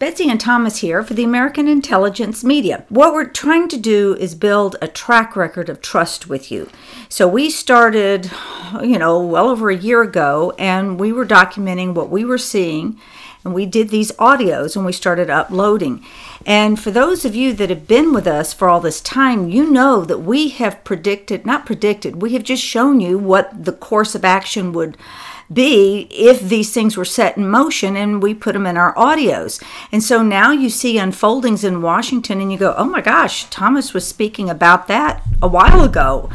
Betsy and Thomas here for the American Intelligence Media. What we're trying to do is build a track record of trust with you. So we started, you know, well over a year ago, and we were documenting what we were seeing. And we did these audios and we started uploading. And for those of you that have been with us for all this time, you know that we have predicted, not predicted, we have just shown you what the course of action would be if these things were set in motion and we put them in our audios. And so now you see unfoldings in Washington and you go, oh my gosh, Thomas was speaking about that a while ago.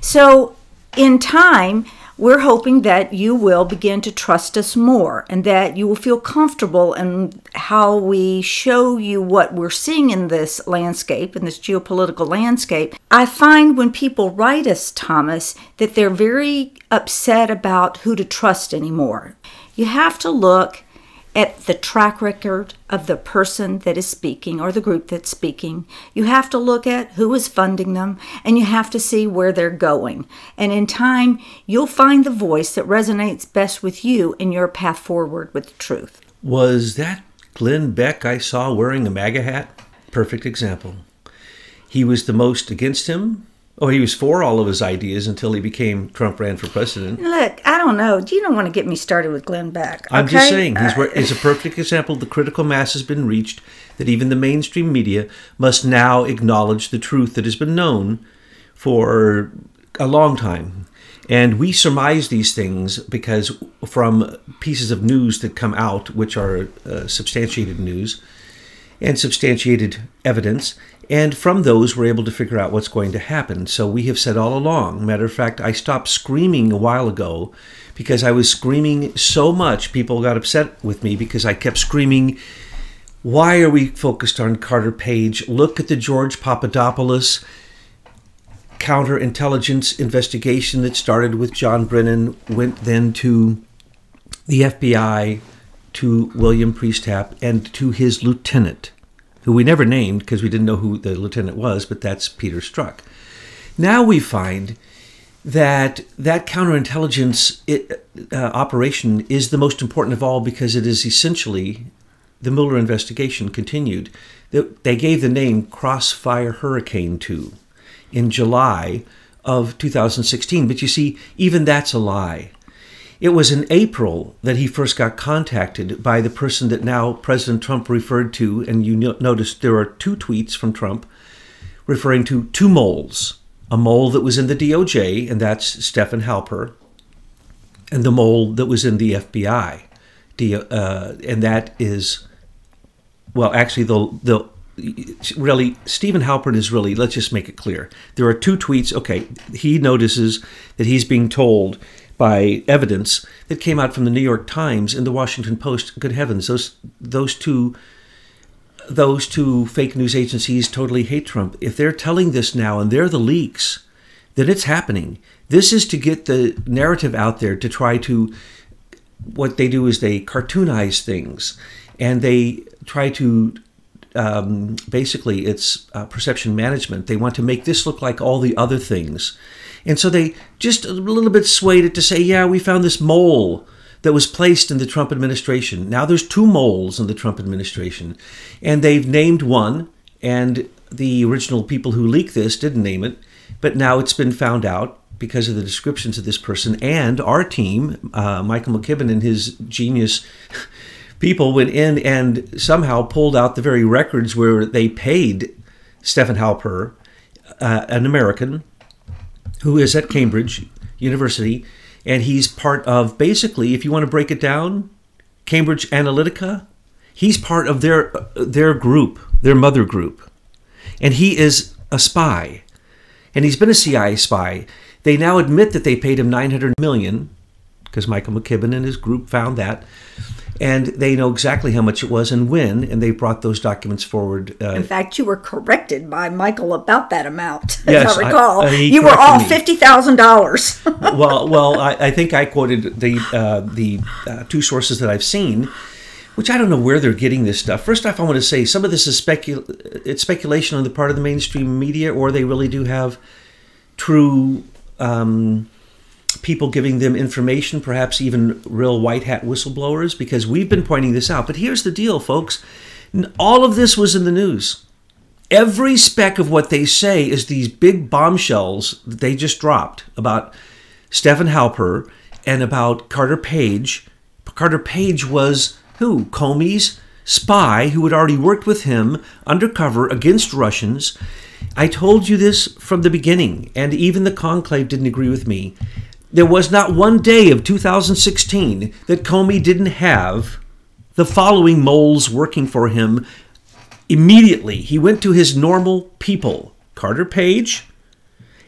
So in time, we're hoping that you will begin to trust us more and that you will feel comfortable in how we show you what we're seeing in this landscape, in this geopolitical landscape. I find when people write us, Thomas, that they're very upset about who to trust anymore. You have to look at the track record of the person that is speaking or the group that's speaking. You have to look at who is funding them and you have to see where they're going. And in time, you'll find the voice that resonates best with you in your path forward with the truth. Was that Glenn Beck I saw wearing a MAGA hat? Perfect example. He was the most against him, Oh, he was for all of his ideas until he became Trump ran for president. Look, I don't know. You don't want to get me started with Glenn Beck. Okay? I'm just saying he's, uh, he's a perfect example. The critical mass has been reached that even the mainstream media must now acknowledge the truth that has been known for a long time. And we surmise these things because from pieces of news that come out, which are uh, substantiated news and substantiated evidence, and from those, we're able to figure out what's going to happen. So we have said all along. Matter of fact, I stopped screaming a while ago because I was screaming so much. People got upset with me because I kept screaming, Why are we focused on Carter Page? Look at the George Papadopoulos counterintelligence investigation that started with John Brennan, went then to the FBI, to William Priestap, and to his lieutenant who we never named because we didn't know who the lieutenant was, but that's Peter Strzok. Now we find that that counterintelligence it, uh, operation is the most important of all because it is essentially the Mueller investigation continued. They gave the name Crossfire Hurricane 2 in July of 2016, but you see, even that's a lie. It was in April that he first got contacted by the person that now President Trump referred to, and you notice there are two tweets from Trump referring to two moles a mole that was in the DOJ, and that's Stephen Halper, and the mole that was in the FBI. Uh, and that is, well, actually, the, the really Stephen Halpern is really let's just make it clear. There are two tweets. Okay, he notices that he's being told by evidence that came out from the New York Times and the Washington Post. Good heavens, those those two those two fake news agencies totally hate Trump. If they're telling this now and they're the leaks, then it's happening. This is to get the narrative out there to try to what they do is they cartoonize things and they try to um, basically it's uh, perception management. They want to make this look like all the other things and so they just a little bit swayed it to say, yeah, we found this mole that was placed in the Trump administration. Now there's two moles in the Trump administration. And they've named one, and the original people who leaked this didn't name it, but now it's been found out because of the descriptions of this person. And our team, uh, Michael McKibben and his genius people, went in and somehow pulled out the very records where they paid Stephen Halper, uh, an American, who is at Cambridge University, and he's part of basically, if you want to break it down, Cambridge Analytica. He's part of their their group, their mother group, and he is a spy, and he's been a CIA spy. They now admit that they paid him 900 million because Michael McKibben and his group found that and they know exactly how much it was and when, and they brought those documents forward. Uh, In fact, you were corrected by Michael about that amount, as yes, I recall. I, uh, you were all fifty thousand dollars. well, well, I, I, think I quoted the uh, the uh, two sources that I've seen. Which I don't know where they're getting this stuff. First off, I want to say some of this is specul- it's speculation on the part of the mainstream media, or they really do have true um, people giving them information, perhaps even real white hat whistleblowers, because we've been pointing this out. But here's the deal, folks All of this was in the news. Every speck of what they say is these big bombshells that they just dropped about Stephen Halper and about Carter Page. Carter Page was who? Comey's spy who had already worked with him undercover against Russians. I told you this from the beginning, and even the conclave didn't agree with me. There was not one day of 2016 that Comey didn't have the following moles working for him immediately. He went to his normal people, Carter Page,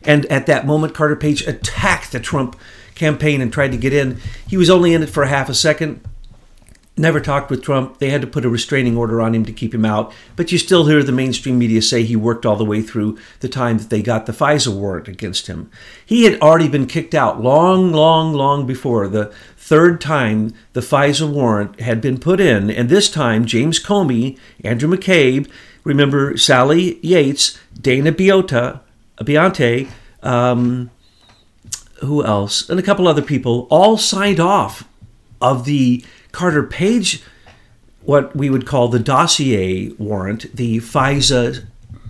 and at that moment, Carter Page attacked the Trump campaign and tried to get in. He was only in it for half a second. Never talked with Trump. They had to put a restraining order on him to keep him out. But you still hear the mainstream media say he worked all the way through the time that they got the FISA warrant against him. He had already been kicked out long, long, long before the third time the FISA warrant had been put in. And this time, James Comey, Andrew McCabe, remember Sally Yates, Dana Biota, Bionte, um, who else, and a couple other people all signed off of the Carter Page, what we would call the dossier warrant, the FISA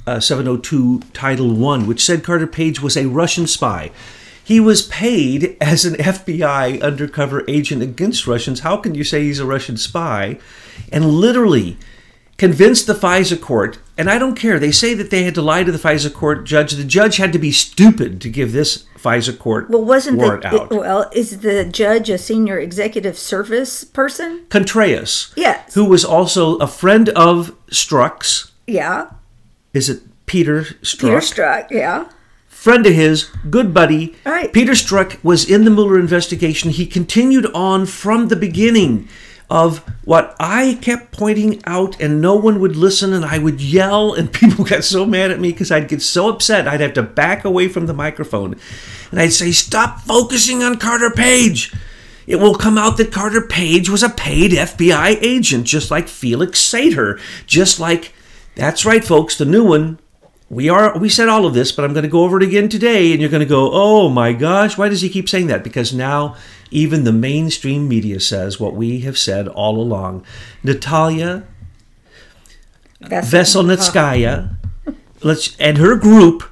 uh, 702 Title 1, which said Carter Page was a Russian spy. He was paid as an FBI undercover agent against Russians. How can you say he's a Russian spy? And literally convinced the FISA court, and I don't care, they say that they had to lie to the FISA court judge. The judge had to be stupid to give this FISA court Well, wasn't the out. well? Is the judge a senior executive service person? Contreras, Yes. who was also a friend of Strzok's. Yeah, Is it Peter Peter Strzok? Strzok. Yeah, friend of his, good buddy. Right. Peter Strzok was in the Mueller investigation. He continued on from the beginning of what I kept pointing out, and no one would listen, and I would yell, and people got so mad at me because I'd get so upset. I'd have to back away from the microphone, and I'd say, "Stop focusing on Carter Page." It will come out that Carter Page was a paid FBI agent, just like Felix Sater, just like that's right, folks, the new one. We are we said all of this, but I'm going to go over it again today, and you're going to go, "Oh my gosh, why does he keep saying that?" Because now even the mainstream media says what we have said all along. Natalia Veselnitskaya, let's and her group,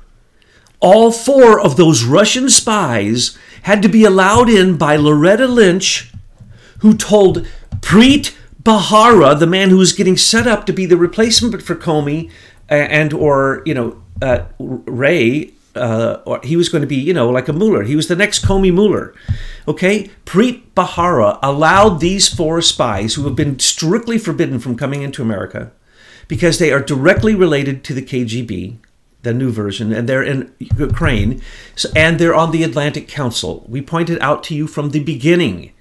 all four of those Russian spies had to be allowed in by Loretta Lynch, who told Preet Bharara, the man who was getting set up to be the replacement for Comey, and or you know uh, Ray. Uh, or he was going to be, you know, like a Mueller. He was the next Comey Mueller. Okay? Preet Bharara allowed these four spies who have been strictly forbidden from coming into America because they are directly related to the KGB, the new version, and they're in Ukraine, and they're on the Atlantic Council. We pointed out to you from the beginning.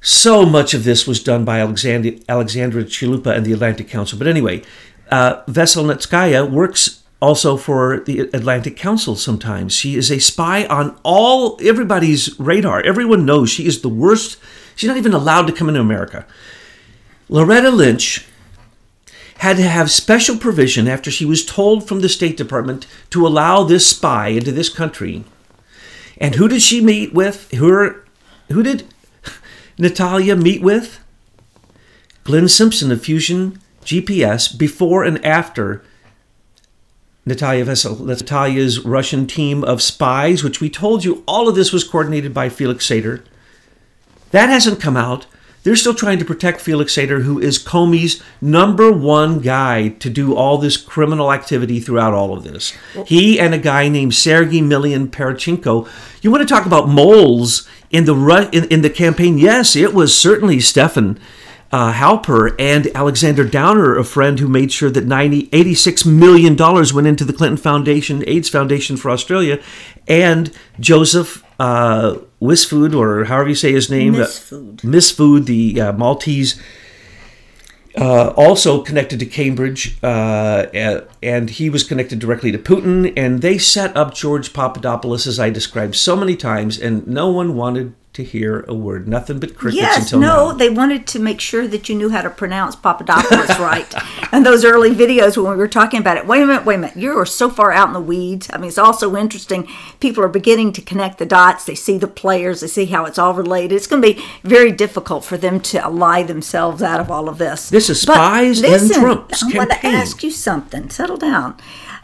So much of this was done by Alexander, Alexandra Chalupa and the Atlantic Council. But anyway, uh, Veselnitskaya works also for the Atlantic Council sometimes. She is a spy on all everybody's radar. Everyone knows she is the worst. She's not even allowed to come into America. Loretta Lynch had to have special provision after she was told from the State Department to allow this spy into this country. And who did she meet with? Her, who did Natalia meet with? Glenn Simpson of Fusion GPS before and after Natalia Vessel, Natalia's Russian team of spies, which we told you all of this was coordinated by Felix Sater. That hasn't come out. They're still trying to protect Felix Sater, who is Comey's number one guy to do all this criminal activity throughout all of this. He and a guy named Sergei Millian Parachenko. You want to talk about moles in the in, in the campaign? Yes, it was certainly Stefan uh, Halper and Alexander Downer, a friend who made sure that 90, $86 million went into the Clinton Foundation, AIDS Foundation for Australia, and Joseph uh, Wisfood, or however you say his name, uh, Misfood. Misfood, the uh, Maltese, uh, also connected to Cambridge, uh, and he was connected directly to Putin. And they set up George Papadopoulos, as I described so many times, and no one wanted to hear a word. Nothing but crickets Yes, until no, now. they wanted to make sure that you knew how to pronounce Papadopoulos right. And those early videos when we were talking about it, wait a minute, wait a minute, you are so far out in the weeds. I mean, it's also interesting. People are beginning to connect the dots. They see the players, they see how it's all related. It's going to be very difficult for them to ally themselves out of all of this. This is But spies and listen, Trump's I want to ask you something. Settle down.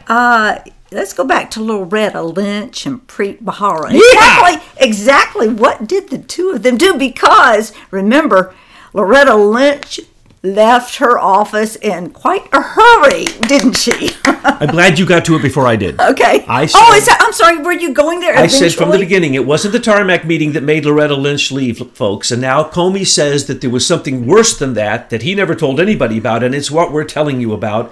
Uh, let's go back to Loretta Lynch and Preet Bharara. Exactly, exactly what did the two of them do? Because remember, Loretta Lynch left her office in quite a hurry, didn't she? I'm glad you got to it before I did. okay. I oh, said- is that? I'm sorry. Were you going there? I said from the beginning, it wasn't the tarmac meeting that made Loretta Lynch leave, folks. And now Comey says that there was something worse than that that he never told anybody about, and it's what we're telling you about.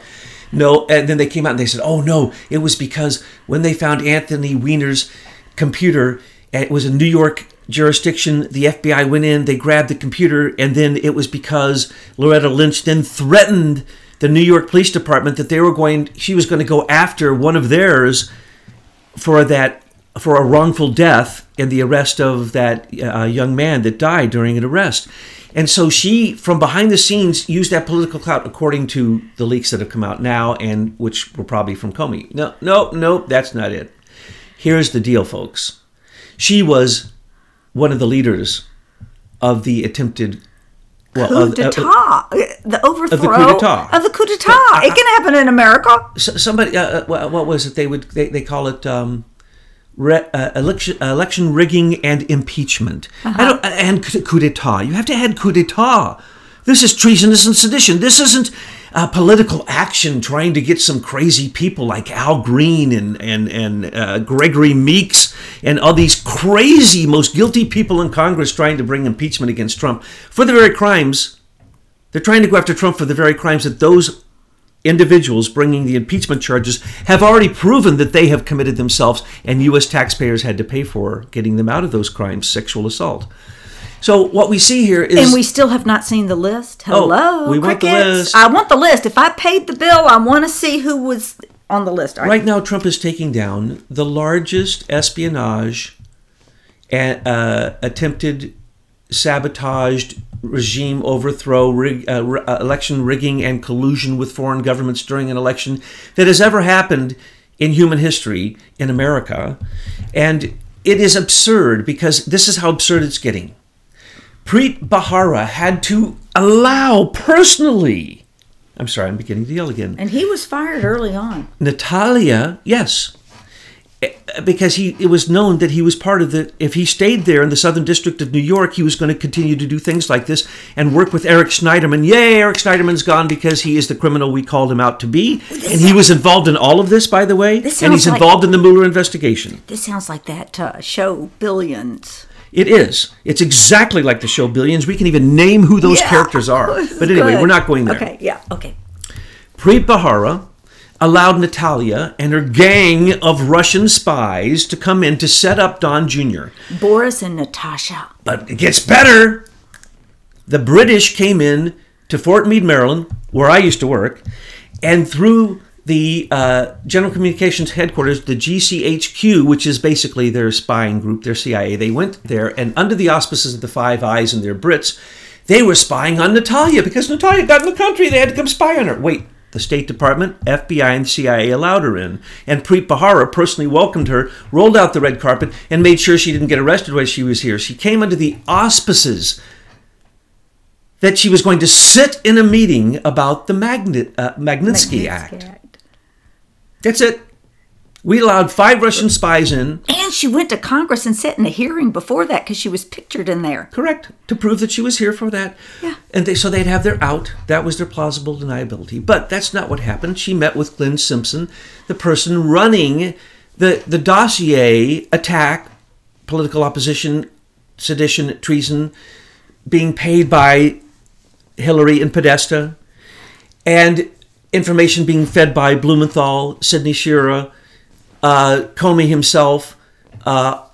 No, and then they came out and they said, "Oh no, it was because when they found Anthony Weiner's computer, it was a New York jurisdiction. The FBI went in, they grabbed the computer, and then it was because Loretta Lynch then threatened." The New York Police Department that they were going, she was going to go after one of theirs for that for a wrongful death and the arrest of that uh, young man that died during an arrest. And so she, from behind the scenes, used that political clout, according to the leaks that have come out now, and which were probably from Comey. No, no, no, that's not it. Here's the deal, folks. She was one of the leaders of the attempted well, Coup of- uh, d'etat, the overthrow d'etat. of the coup d'etat. it can happen in America. Somebody uh, uh, what was it they would they, they call it um, re, uh, election election rigging and impeachment. I don't, and coup d'état you have to add coup d'état this is treasonous and sedition. This isn't uh, political action trying to get some crazy people like Al Green and and and uh, Gregory Meeks and all these crazy most guilty people in Congress trying to bring impeachment against Trump for the very crimes. They're trying to go after Trump for the very crimes that those individuals bringing the impeachment charges have already proven that they have committed themselves, and U.S. taxpayers had to pay for getting them out of those crimes, sexual assault. So what we see here is And we still have not seen the list. Hello, Oh, we want the list. I want the list. If I paid the bill, I want to see who was on the list. Right now Trump is taking down the largest espionage and uh, attempted sabotaged regime overthrow, rig, uh, uh, election rigging, and collusion with foreign governments during an election that has ever happened in human history in America. And it is absurd because this is how absurd it's getting. Preet Bharara had to allow personally. I'm sorry, I'm beginning to yell again. And he was fired early on. Natalia, yes, because he it was known that he was part of the. If he stayed there in the Southern District of New York, he was going to continue to do things like this and work with Eric Schneiderman. Yay, Eric Schneiderman's gone because he is the criminal we called him out to be, and he was involved in all of this, by the way, This and he's sounds like- involved in the Mueller investigation. This sounds like that uh, show Billions. It is. It's exactly like the show Billions. We can even name who those Yeah. characters are. But anyway, good. we're not going there. Okay, yeah, okay. Preet Bharara allowed Natalia and her gang of Russian spies to come in to set up Don Jr. Boris and Natasha. But it gets better. The British came in to Fort Meade, Maryland, where I used to work, and through the uh, General Communications Headquarters, the GCHQ, which is basically their spying group, their CIA, they went there, and under the auspices of the Five Eyes and their Brits, they were spying on Natalia because Natalia got in the country. They had to come spy on her. Wait, the State Department, FBI, and CIA allowed her in. And Preet Bharara personally welcomed her, rolled out the red carpet, and made sure she didn't get arrested while she was here. She came under the auspices that she was going to sit in a meeting about the Magni- uh, Magnitsky, Act. That's it. We allowed five Russian spies in, And she went to Congress and sat in a hearing before that because she was pictured in there. correct, to prove that she was here for that. Yeah. And they, so they'd have their out. That was their plausible deniability. But that's not what happened. She met with Glenn Simpson, the person running the, the dossier attack, political opposition, sedition, treason, being paid by Hillary and Podesta, and information being fed by Blumenthal, Sidney Shearer, uh, Comey himself, uh,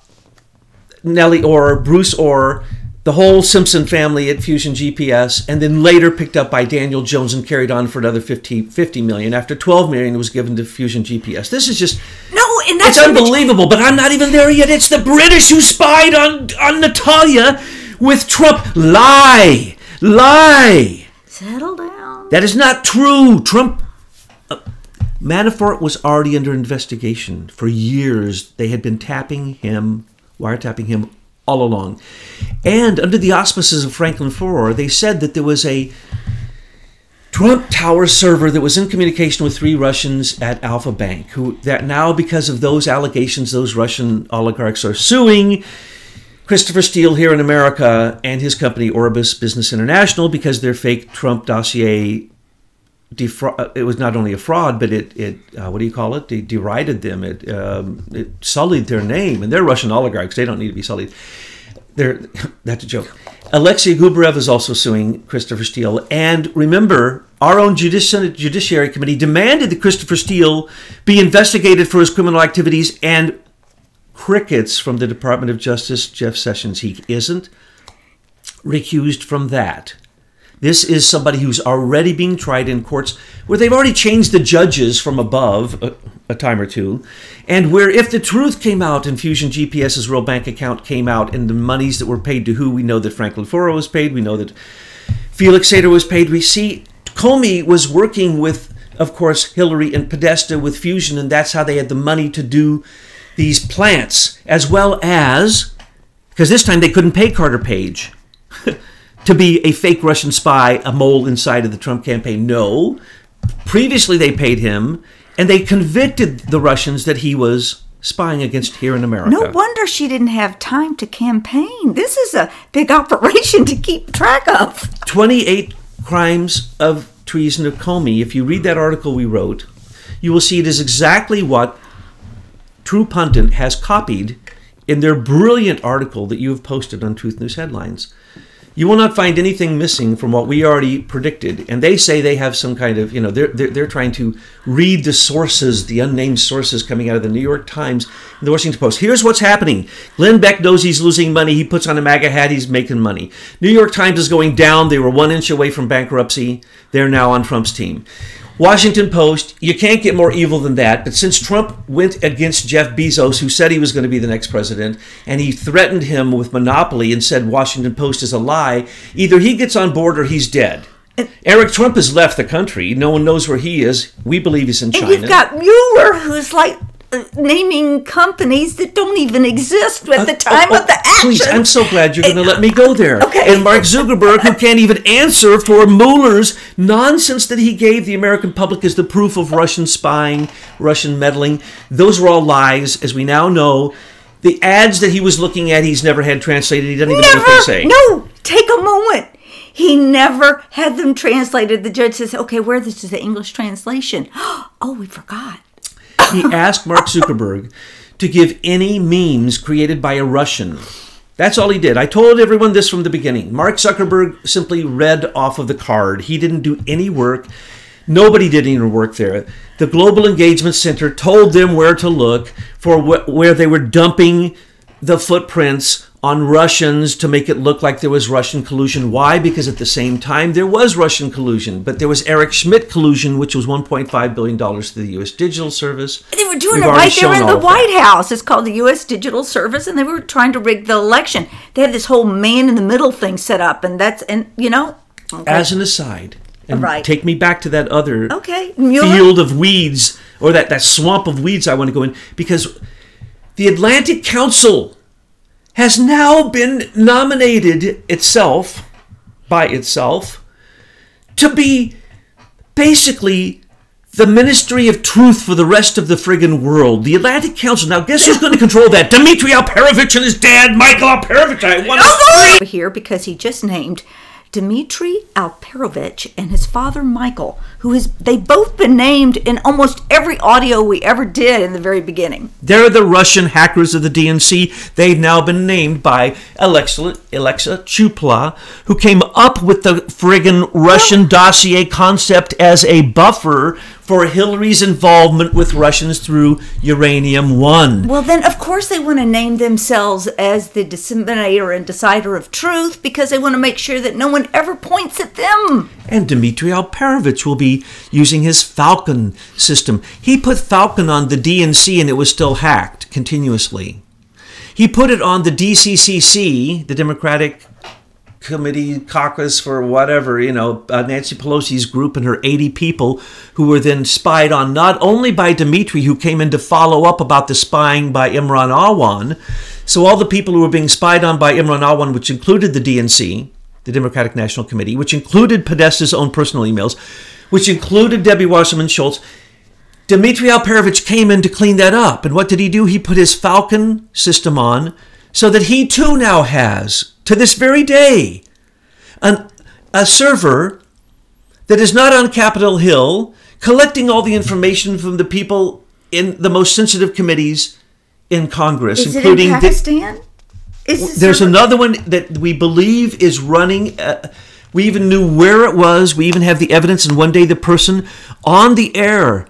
Nellie Ohr, Bruce Ohr, the whole Simpson family at Fusion GPS, and then later picked up by Daniel Jones and carried on for another 50, 50 million. After 12 million was given to Fusion GPS. This is just No, and that's It's unbelievable, but I'm not even there yet. It's the British who spied on on Natalia with Trump. Lie, lie. Settle down. That is not true. Trump. Manafort was already under investigation for years. They had been tapping him, wiretapping him all along. And under the auspices of Franklin Foer, they said that there was a Trump Tower server that was in communication with three Russians at Alfa Bank, who that now, because of those allegations, those Russian oligarchs are suing Christopher Steele here in America and his company Orbis Business International because their fake Trump dossier defra- it was not only a fraud, but it, it uh, what do you call it? They derided them. It, um, it sullied their name, and they're Russian oligarchs. They don't need to be sullied. They're, that's a joke. Alexei Gubarev is also suing Christopher Steele. And remember, our own Judici- Judiciary Committee demanded that Christopher Steele be investigated for his criminal activities, and crickets from the Department of Justice, Jeff Sessions. He isn't recused from that. This is somebody who's already being tried in courts where they've already changed the judges from above a, a, time or two, and where if the truth came out and Fusion GPS's real bank account came out and the monies that were paid to who, we know that Franklin Foer was paid, we know that Felix Sater was paid. We see Comey was working with, of course, Hillary and Podesta with Fusion, and that's how they had the money to do these plants, as well as, because this time they couldn't pay Carter Page. to be a fake Russian spy, a mole inside of the Trump campaign. No. Previously, they paid him, and they convicted the Russians that he was spying against here in America. No wonder she didn't have time to campaign. This is a big operation to keep track of. 28 crimes of treason of Comey. If you read that article we wrote, you will see it is exactly what True Pundit has copied in their brilliant article that you have posted on Truth News Headlines you will not find anything missing from what we already predicted. And they say they have some kind of, you know, they're, they're, they're trying to read the sources, the unnamed sources coming out of the New York Times and the Washington Post. Here's what's happening. Glenn Beck knows he's losing money. He puts on a MAGA hat, he's making money. New York Times is going down. They were one inch away from bankruptcy. They're now on Trump's team. Washington Post, you can't get more evil than that. But since Trump went against Jeff Bezos, who said he was going to be the next president, and he threatened him with monopoly and said Washington Post is a lie, either he gets on board or he's dead. Eric Trump has left the country. No one knows where he is. We believe he's in China. And you've got Mueller, who's like naming companies that don't even exist at the uh, time uh, uh, of the action. Please, I'm so glad you're going to let me go there. Okay. And Mark Zuckerberg, who can't even answer for Mueller's nonsense that he gave the American public as the proof of Russian spying, Russian meddling. Those were all lies, as we now know. The ads that he was looking at, he's never had translated. He doesn't even never, know what they say. No, take a moment. He never had them translated. The judge says, okay, where this is the English translation? Oh, we forgot he asked Mark Zuckerberg to give any memes created by a Russian. That's all he did. I told everyone this from the beginning. Mark Zuckerberg simply read off of the card. He didn't do any work. Nobody did any work there. The Global Engagement Center told them where to look for wh- where they were dumping the footprints on Russians to make it look like there was Russian collusion. Why? Because at the same time there was Russian collusion, but there was Eric Schmidt collusion, which was 1.5 billion dollars to the U.S. Digital Service. They were doing We've it right there in the White that. House. It's called the U.S. Digital Service, and they were trying to rig the election. They had this whole man in the middle thing set up, and that's and you know. Okay. As an aside, and right. take me back to that other okay. field of weeds or that, that swamp of weeds I want to go in because the Atlantic Council has now been nominated itself, by itself, to be basically the Ministry of Truth for the rest of the friggin' world. The Atlantic Council. Now, guess who's going to control that? Dmitry Alperovitch and his dad, Michael Alperovitch. I want to here because he just named Dmitry Alperovitch and his father Michael, who has they've both been named in almost every audio we ever did in the very beginning. They're the Russian hackers of the DNC. They've now been named by Alexa, Alexa Chupla, who came up with the friggin' Russian well, dossier concept as a buffer for Hillary's involvement with Russians through Uranium One. Well, then, of course, they want to name themselves as the disseminator and decider of truth because they want to make sure that no one ever points at them. And Dmitry Alperovitch will be using his Falcon system. He put Falcon on the DNC and it was still hacked continuously. He put it on the DCCC, the Democratic committee caucus for whatever, you know, uh, Nancy Pelosi's group and her 80 people who were then spied on not only by Dmitry, who came in to follow up about the spying by Imran Awan. So all the people who were being spied on by Imran Awan, which included the DNC, the Democratic National Committee, which included Podesta's own personal emails, which included Debbie Wasserman Schultz, Dmitry Alperovitch came in to clean that up. And what did he do? He put his Falcon system on so that he too now has to this very day an, a server that is not on Capitol Hill collecting all the information from the people in the most sensitive committees in Congress, Is including it in Pakistan? the, Is there's another one that we believe is running. Uh, we even knew where it was. We even have the evidence. And one day, the person on the air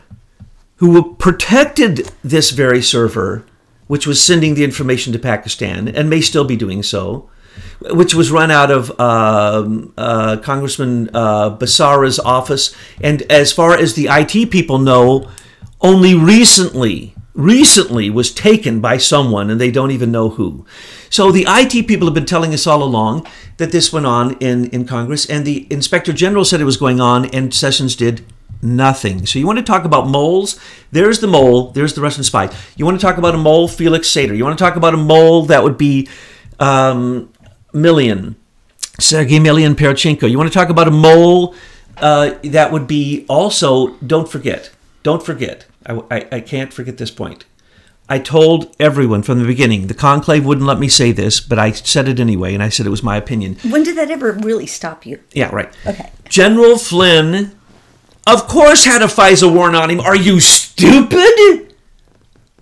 who protected this very server, which was sending the information to Pakistan and may still be doing so, which was run out of um, uh, Congressman uh, Becerra's office. And as far as the IT people know, only recently, recently was taken by someone, and they don't even know who. So the IT people have been telling us all along that this went on in, in Congress, and the Inspector General said it was going on, and Sessions did nothing. So you want to talk about moles? There's the mole. There's the Russian spy. You want to talk about a mole? Felix Sater. You want to talk about a mole that would be um, Millian, Sergei Millian Perchenko. You want to talk about a mole uh, that would be also? Don't forget. Don't forget. I, I, I can't forget this point. I told everyone from the beginning. The conclave wouldn't let me say this, but I said it anyway, and I said it was my opinion. When did that ever really stop you? Yeah, right. Okay. General Flynn, of course, had a FISA warrant on him. Are you stupid?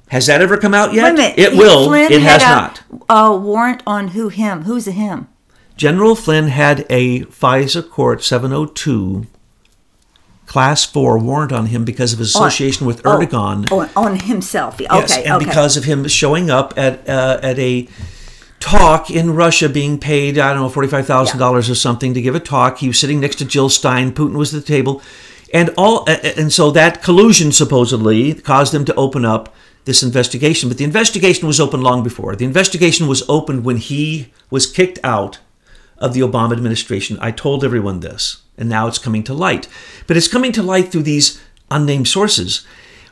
Has that ever come out yet? a. It He- will. Flynn it has had not. a, A warrant on who? Him. Who's a him? General Flynn had a FISA Court 702 Class 4 warrant on him because of his association with Oh, Erdogan. On, on himself. Okay. Yes, and okay. because of him showing up at uh, at a talk in Russia, being paid I don't know forty five thousand dollars or something to give a talk. He was sitting next to Jill Stein. Putin was at the table, and all a- a- and so that collusion supposedly caused them to open up this investigation. But the investigation was open long before. The investigation was opened when he was kicked out of the Obama administration. I told everyone this, and now it's coming to light. But it's coming to light through these unnamed sources.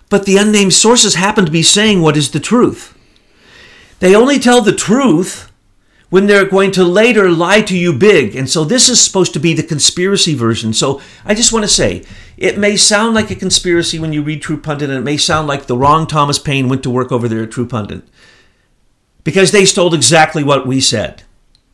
But the unnamed sources happen to be saying what is the truth. They only tell the truth when they're going to later lie to you big. And so this is supposed to be the conspiracy version. So I just want to say it may sound like a conspiracy when you read True Pundit, and it may sound like the wrong Thomas Paine went to work over there at True Pundit because they stole exactly what we said.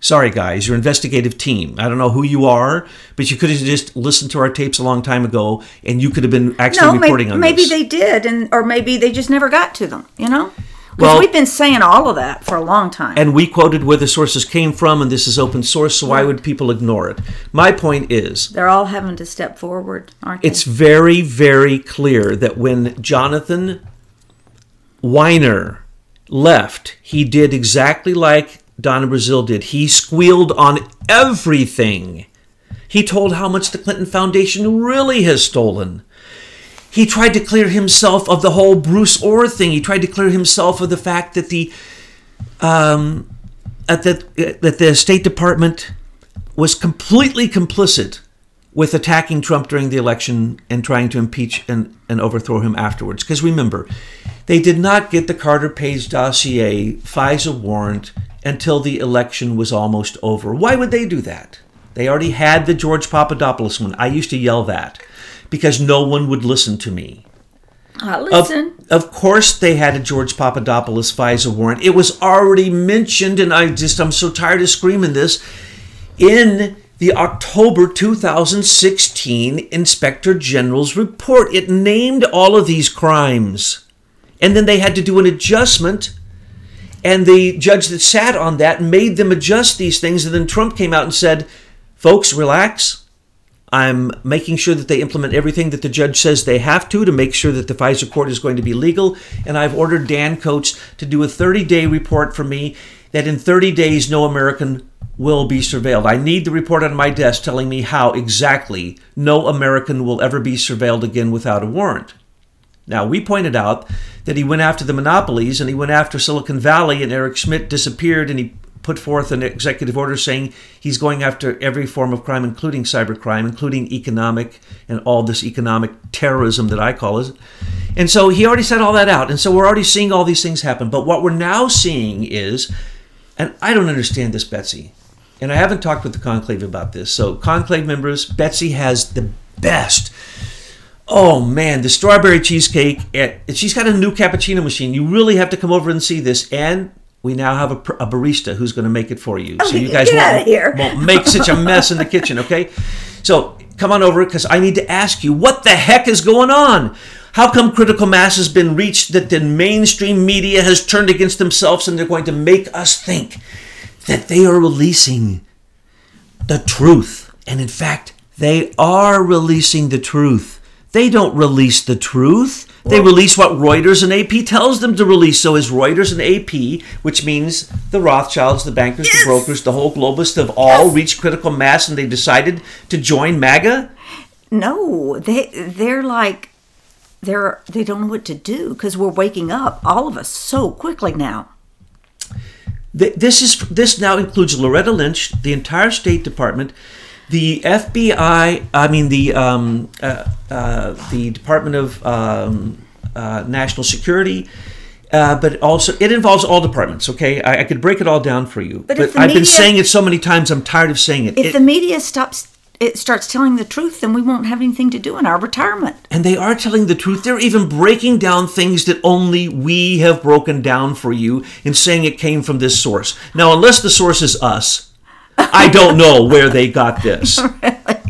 Sorry, guys, your investigative team. I don't know who you are, but you could have just listened to our tapes a long time ago, and you could have been actually no, maybe, reporting on maybe this. Maybe they did, and or maybe they just never got to them. You know, Well- we've been saying all of that for a long time. and we quoted where the sources came from, and this is open source, so why would people ignore it? My point is, They're all having to step forward, aren't they? it's very, very clear that when Jonathan Weiner left, he did exactly like Donna Brazile did. He squealed on everything. He told how much the Clinton Foundation really has stolen. He tried to clear himself of the whole Bruce Ohr thing. He tried to clear himself of the fact that the um, at the, that the State Department was completely complicit with attacking Trump during the election and trying to impeach and, and overthrow him afterwards. Because remember, they did not get the Carter Page dossier, FISA warrant, until the election was almost over. Why would they do that? They already had the George Papadopoulos one. I used to yell that because no one would listen to me. Uh, Of, listen, of course, they had a George Papadopoulos FISA warrant. It was already mentioned, and I just I'm so tired of screaming this in the October 2016 Inspector General's report. It named all of these crimes, and then they had to do an adjustment. And the judge that sat on that made them adjust these things. And then Trump came out and said, "Folks, relax. I'm making sure that they implement everything that the judge says they have to to make sure that the FISA court is going to be legal. And I've ordered Dan Coats to do a 30 day report for me that in 30 days no American will be surveilled. I need the report on my desk telling me how exactly no American will ever be surveilled again without a warrant. Now, we pointed out that he went after the monopolies and he went after Silicon Valley, and Eric Schmidt disappeared and he put forth an executive order saying he's going after every form of crime, including cybercrime, including economic and all this economic terrorism that I call it. And so he already said all that out. And so we're already seeing all these things happen. But what we're now seeing is, and I don't understand this, Betsy, and I haven't talked with the conclave about this. So, conclave members, Betsy has the best. Oh man, the strawberry cheesecake. She's got a new cappuccino machine. You really have to come over and see this. And we now have a, a barista who's going to make it for you. So you guys won't, won't make such a mess in the kitchen, okay? So come on over because I need to ask you what the heck is going on? How come critical mass has been reached that the mainstream media has turned against themselves and they're going to make us think that they are releasing the truth? And in fact, they are releasing the truth. They don't release the truth. They release what Reuters and AP tells them to release. So is Reuters and AP, which means the Rothschilds, the bankers, yes. the brokers, the whole globalists have all yes. reached critical mass and they decided to join MAGA? No, they they're like they're they don't know what to do because we're waking up all of us so quickly now. This is this now includes Loretta Lynch, the entire State Department, the FBI, I mean the um, uh, uh, the Department of um, uh, National Security, uh, but also it involves all departments. Okay, I, I, could break it all down for you, but, but I've media, been saying it so many times. I'm tired of saying it. If it, the media stops. It starts telling the truth, then we won't have anything to do in our retirement. And they are telling the truth. They're even breaking down things that only we have broken down for you and saying it came from this source. Now, unless the source is us, I don't know where they got this. really?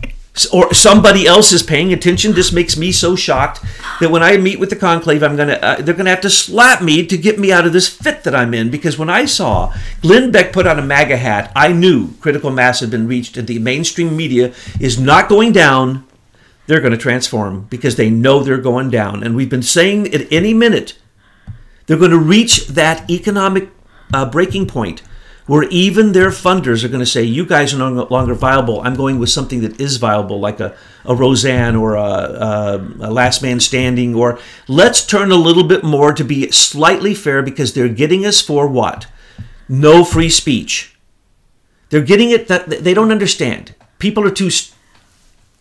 Or somebody else is paying attention. This makes me so shocked that when I meet with the conclave, I'm gonna uh, they're gonna have to slap me to get me out of this fit that I'm in. Because when I saw Glenn Beck put on a MAGA hat, I knew critical mass had been reached, and the mainstream media is not going down. They're going to transform because they know they're going down, and we've been saying at any minute they're going to reach that economic uh, breaking point where even their funders are going to say, you guys are no longer viable. I'm going with something that is viable, like a, a Roseanne or a, a, a, Last Man Standing, or let's turn a little bit more to be slightly fair because they're getting us for what? No free speech. They're getting it that they don't understand. People are too,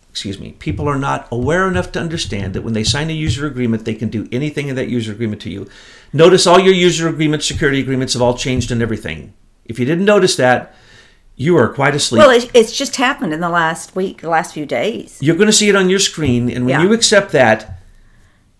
excuse me, people are not aware enough to understand that when they sign a user agreement, they can do anything in that user agreement to you. Notice all your user agreements, security agreements have all changed and everything. If you didn't notice that, you are quite asleep. Well, it's just happened in the last week, the last few days. You're going to see it on your screen, and when yeah. you accept that,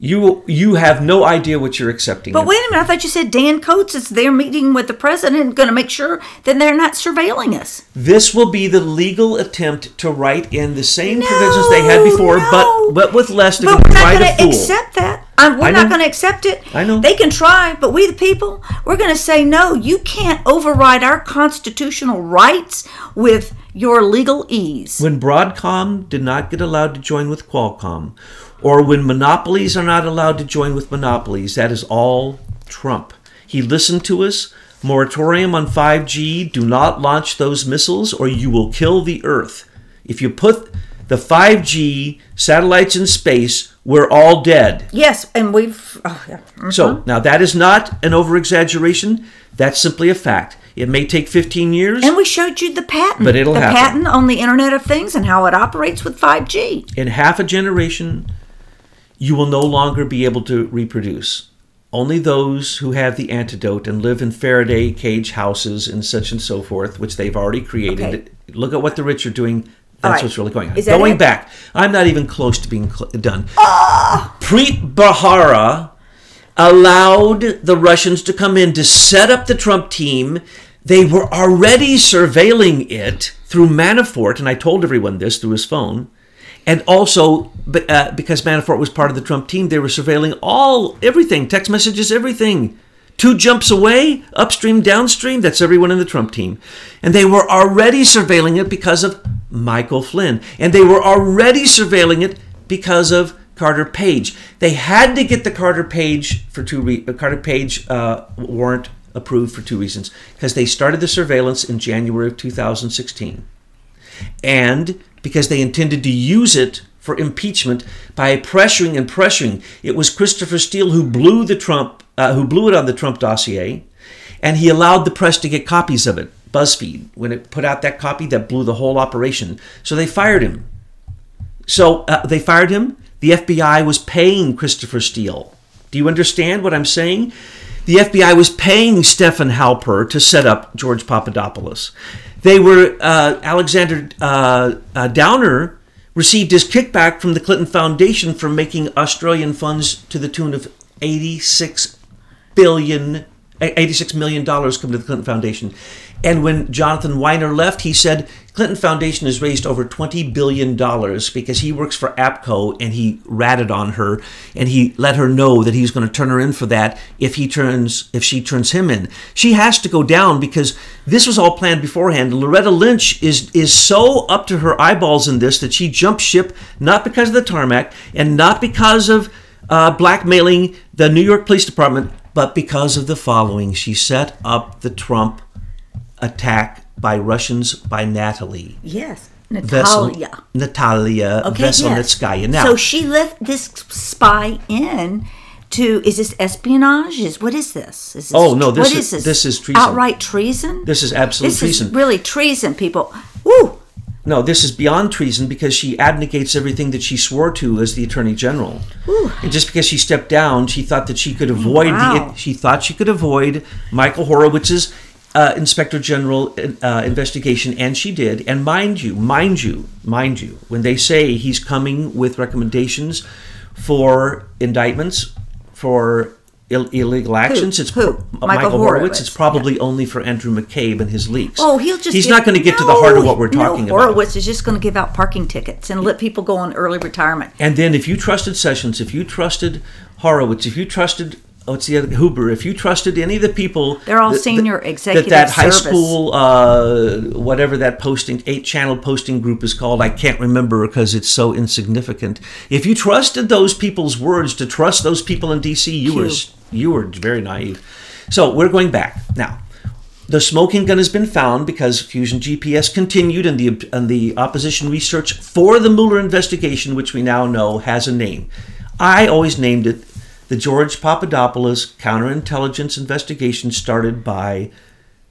you you have no idea what you're accepting. But wait a minute, I thought you said Dan Coats is there meeting with the president, going to make sure that they're not surveilling us. This will be the legal attempt to write in the same no, provisions they had before, no. but but with less. They're but we're not going to accept that. I'm, we're not going to accept it. I know. They can try, but we the people, we're going to say no. You can't override our constitutional rights with your legal ease. When Broadcom did not get allowed to join with Qualcomm or when monopolies are not allowed to join with monopolies. That is all Trump. He listened to us. Moratorium on 5G. Do not launch those missiles or you will kill the Earth. If you put the 5G satellites in space, we're all dead. Yes, and we've. Oh, yeah. mm-hmm. So now that is not an over exaggeration. That's simply a fact. It may take 15 years. And we showed you the patent. But it'll the happen. patent on the Internet of Things and how it operates with 5G. In half a generation, you will no longer be able to reproduce. Only those who have the antidote and live in Faraday cage houses and such and so forth, which they've already created. Okay. Look at what the rich are doing. That's right. what's really going on. Is going back, I'm not even close to being cl- done. Oh! Preet Bharara allowed the Russians to come in to set up the Trump team. They were already surveilling it through Manafort, and I told everyone this through his phone and also uh, because Manafort was part of the Trump team, they were surveilling all everything, text messages, everything. Two jumps away, upstream, downstream, that's everyone in the Trump team. And they were already surveilling it because of Michael Flynn. And they were already surveilling it because of Carter Page. They had to get the Carter Page for two re- uh, Carter Page uh, warrant approved for two reasons. Because they started the surveillance in January of 2016, and because they intended to use it for impeachment by pressuring and pressuring. It was Christopher Steele who blew the Trump, uh, who blew it on the Trump dossier, and he allowed the press to get copies of it. BuzzFeed, when it put out that copy, that blew the whole operation. So they fired him. So uh, they fired him. The FBI was paying Christopher Steele. Do you understand what I'm saying? The FBI was paying Stefan Halper to set up George Papadopoulos. They were uh, Alexander uh, uh, Downer received his kickback from the Clinton Foundation for making Australian funds to the tune of 86 billion 86 million dollars come to the Clinton Foundation. And when Jonathan Winer left, he said Clinton Foundation has raised over 20 billion dollars because he works for APCO and he ratted on her and he let her know that he's going to turn her in for that if he turns if she turns him in. She has to go down because this was all planned beforehand. Loretta Lynch is is so up to her eyeballs in this that she jumped ship not because of the tarmac and not because of uh, blackmailing the New York Police Department, but because of the following. She set up the Trump attack by Russians by Natalie. Yes. Natalia. Natalia Okay, yes. Now, so she let this spy in to is this espionage? Is what is this? Is this Oh, no, this what is- this? this is treason. Outright treason. this is absolute this treason. is really treason, people. Woo! No, this is beyond treason because she abnegates everything that she swore to as the attorney general. And just because she stepped down, she thought that she could avoid Wow. the. She thought she could avoid Michael Horowitz's uh, inspector general uh, investigation, and she did. And mind you, mind you, mind you, when they say he's coming with recommendations for indictments for Ill- illegal actions. It's Who? Michael Michael Horowitz. Horowitz. It's probably only for Andrew McCabe and his leaks. Oh, he'll just. He's not going to get to the heart of what we're talking no, about. Horowitz is just going to give out parking tickets and let people go on early retirement. And then if you trusted Sessions, if you trusted Horowitz, if you trusted what's the other Huber, if you trusted any of the people, They're all that- senior that- executive That that high service. school, uh, whatever that posting, eight channel posting group is called, I can't remember because it's so insignificant. If you trusted those people's words to trust those people in D.C., you were you were very naive. So we're going back now. The smoking gun has been found because Fusion GPS continued and the and the opposition research for the Mueller investigation, which we now know has a name. I always named it the George Papadopoulos counterintelligence investigation started by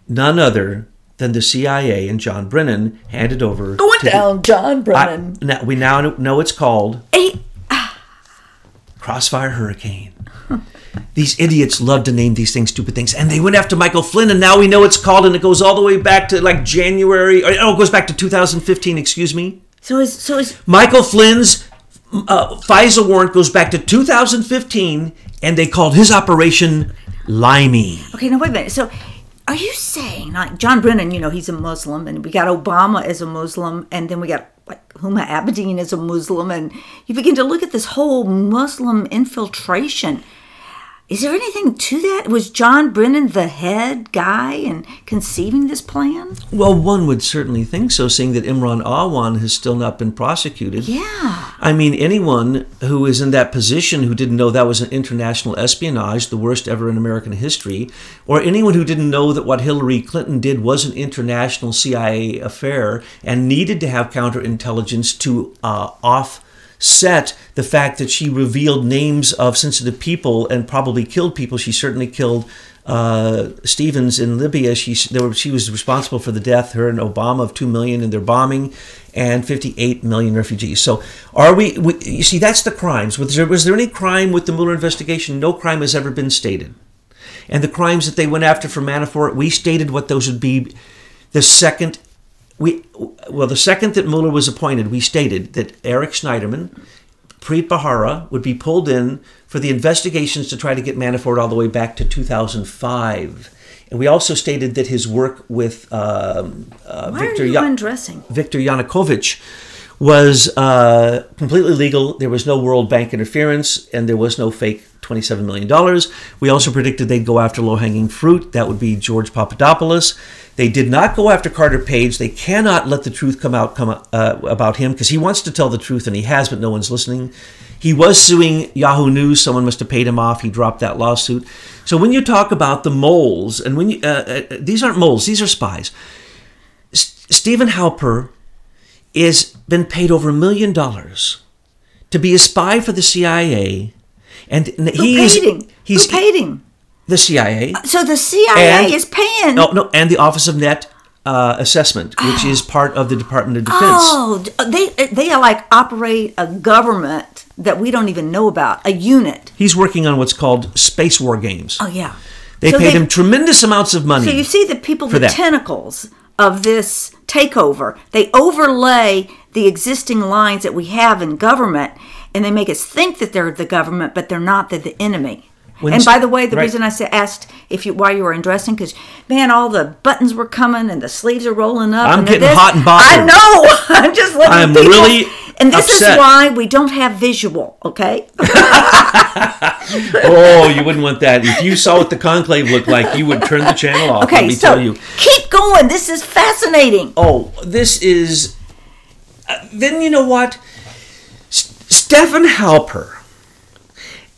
none other than the CIA and John Brennan handed over Going to the- down, John I- Brennan. now, we now know it's called. Crossfire Hurricane. These idiots love to name these things stupid things, and they went after Michael Flynn, and now we know it's called, and it goes all the way back to like January. Or, oh, it goes back to 2015. Excuse me. So is so is Michael Flynn's uh, FISA warrant goes back to 2015, and they called his operation Limey. okay. Now wait a minute. So. Are you saying like John Brennan? You know he's a Muslim, and we got Obama as a Muslim, and then we got like Huma Abedin as a Muslim, and you begin to look at this whole Muslim infiltration. Is there anything to that? Was John Brennan the head guy in conceiving this plan? Well, one would certainly think so, seeing that Imran Awan has still not been prosecuted. Yeah. I mean, anyone who is in that position who didn't know that was an international espionage, the worst ever in American history, or anyone who didn't know that what Hillary Clinton did was an international CIA affair and needed to have counterintelligence to uh, offset the fact that she revealed names of sensitive people and probably killed people. She certainly killed uh, Stevens in Libya. She were, she was responsible for the death, her and Obama, of two million in their bombing, and 58 million refugees. So, are we? we you see, that's the crimes. Was there, was there any crime with the Mueller investigation? No crime has ever been stated. And the crimes that they went after for Manafort, we stated what those would be. The second we well, the second that Mueller was appointed, we stated that Eric Schneiderman, Preet Bharara would be pulled in for the investigations to try to get Manafort all the way back to 2005. And we also stated that his work with um, uh, Victor Ya- undressing? Viktor Yanukovych was uh, completely legal. There was no World Bank interference, and there was no fake $27 million. We also predicted they'd go after low hanging fruit. That would be George Papadopoulos. They did not go after Carter Page. They cannot let the truth come out come uh, about him because he wants to tell the truth and he has, but no one's listening. He was suing Yahoo News. Someone must have paid him off. He dropped that lawsuit. So when you talk about the moles, and when you, uh, uh, these aren't moles, these are spies. S- Stephen Halper is been paid over a million dollars to be a spy for the CIA, and Who he's paid him? he's Who paid him? the CIA. Uh, so the CIA And- is paying. No, no, and the Office of Net uh, Assessment, which is part of the Department of Defense. Oh, uh, they uh, they like operate a government that we don't even know about, a unit. He's working on what's called space war games. Oh yeah. They So paid him tremendous amounts of money. So you see the people, the that. tentacles of this takeover. They overlay the existing lines that we have in government, and they make us think that they're the government, but they're not. They're the enemy. When and by the way, the right. reason I sa- asked if you why you were undressing, because man, all the buttons were coming and the sleeves are rolling up. I'm getting this- hot and bothered. I know. I'm just letting I'm people. really and this upset. is why we don't have visual. Okay. oh, you wouldn't want that. If you saw what the conclave looked like, you would turn the channel off. let Okay. me So tell you. keep going. This is fascinating. Oh, this is. Uh, then you know what? Stefan Halper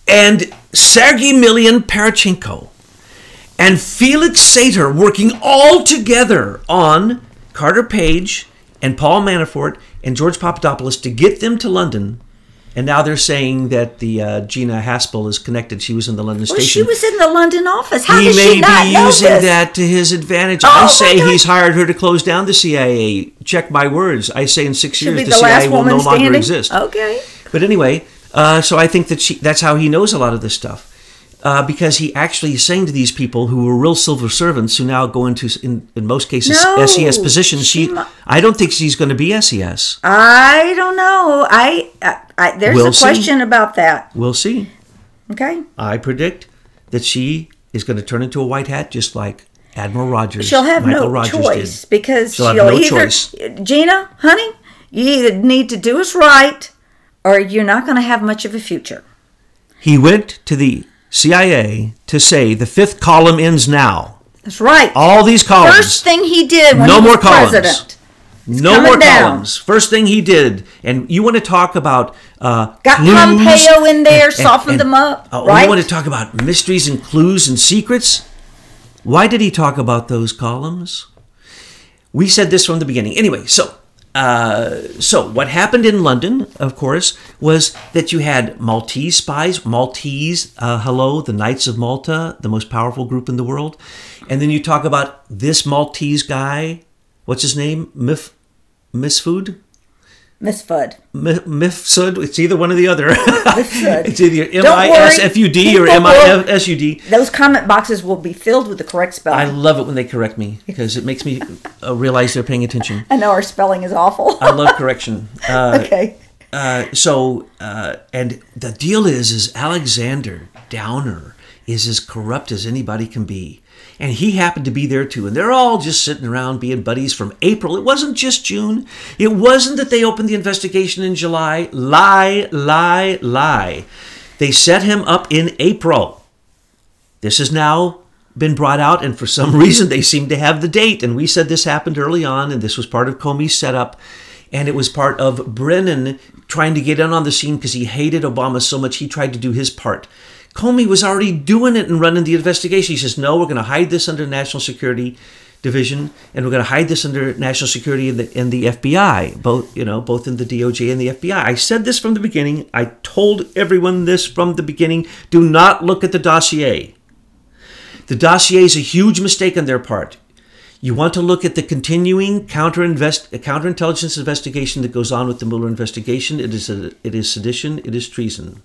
and Sergei Millian Parachenko and Felix Sater working all together on Carter Page and Paul Manafort and George Papadopoulos to get them to London. And now they're saying that the uh, Gina Haspel is connected. She was in the London Well, station she was in the London office. How he did may she not be know using this? that to his advantage. Oh, I say he's hired her to close down the CIA. Check my words. I say in 6 She'll years the, the CIA will no longer exist. Okay. But anyway, uh, so I think that she, that's how he knows a lot of this stuff. Uh, because he actually is saying to these people who were real civil servants who now go into, in, in most cases, No, SES positions. she She, I don't think she's going to be SES. I don't know. I, I, I there's We'll a see. question about that. We'll see. Okay. I predict that she is going to turn into a white hat just like Admiral Rogers. She'll have Michael no Rogers choice did. because She'll she'll, have no either choice. Gina, honey, you either need to do us right or you're not going to have much of a future. He went to the CIA to say the fifth column ends now. That's right. All these columns. First thing he did when No he was more columns. president. no more down. columns. First thing he did, and you want to talk about uh, Got clues Pompeo in there, and- softened and- them up, Oh, right? You want to talk about mysteries and clues and secrets? Why did he talk about those columns? We said this from the beginning. Anyway, so uh, so what happened in London, of course, was that you had Maltese spies, Maltese, uh, hello, the Knights of Malta, the most powerful group in the world, and then you talk about this Maltese guy. What's his name? Mif, Misfood. Miss Fudd. Mi- Mifsud. It's either one or the other. It's either M I S F U D or M I F S U D. Those comment boxes will be filled with the correct spelling. I love it when they correct me because it makes me uh, realize they're paying attention. I know our spelling is awful. I love correction. Uh, okay. uh, so, uh, and the deal is, is Alexander Downer is as corrupt as anybody can be. And he happened to be there too. And they're all just sitting around being buddies from April. It wasn't just June. It wasn't that they opened the investigation in July. Lie, lie, lie. They set him up in April. This has now been brought out, and for some reason they seem to have the date. And we said this happened early on, and this was part of Comey's setup. And it was part of Brennan trying to get in on the scene because he hated Obama so much he tried to do his part. Comey was already doing it and running the investigation. He says, No, we're going to hide this under National Security Division, and we're going to hide this under National Security and the, and the FBI, both you know, both in the DOJ and the FBI. I said this from the beginning. I told everyone this from the beginning. Do not look at the dossier. The dossier is a huge mistake on their part. You want to look at the continuing counter counterintelligence investigation that goes on with the Mueller investigation. It is a, it is sedition. It is treason.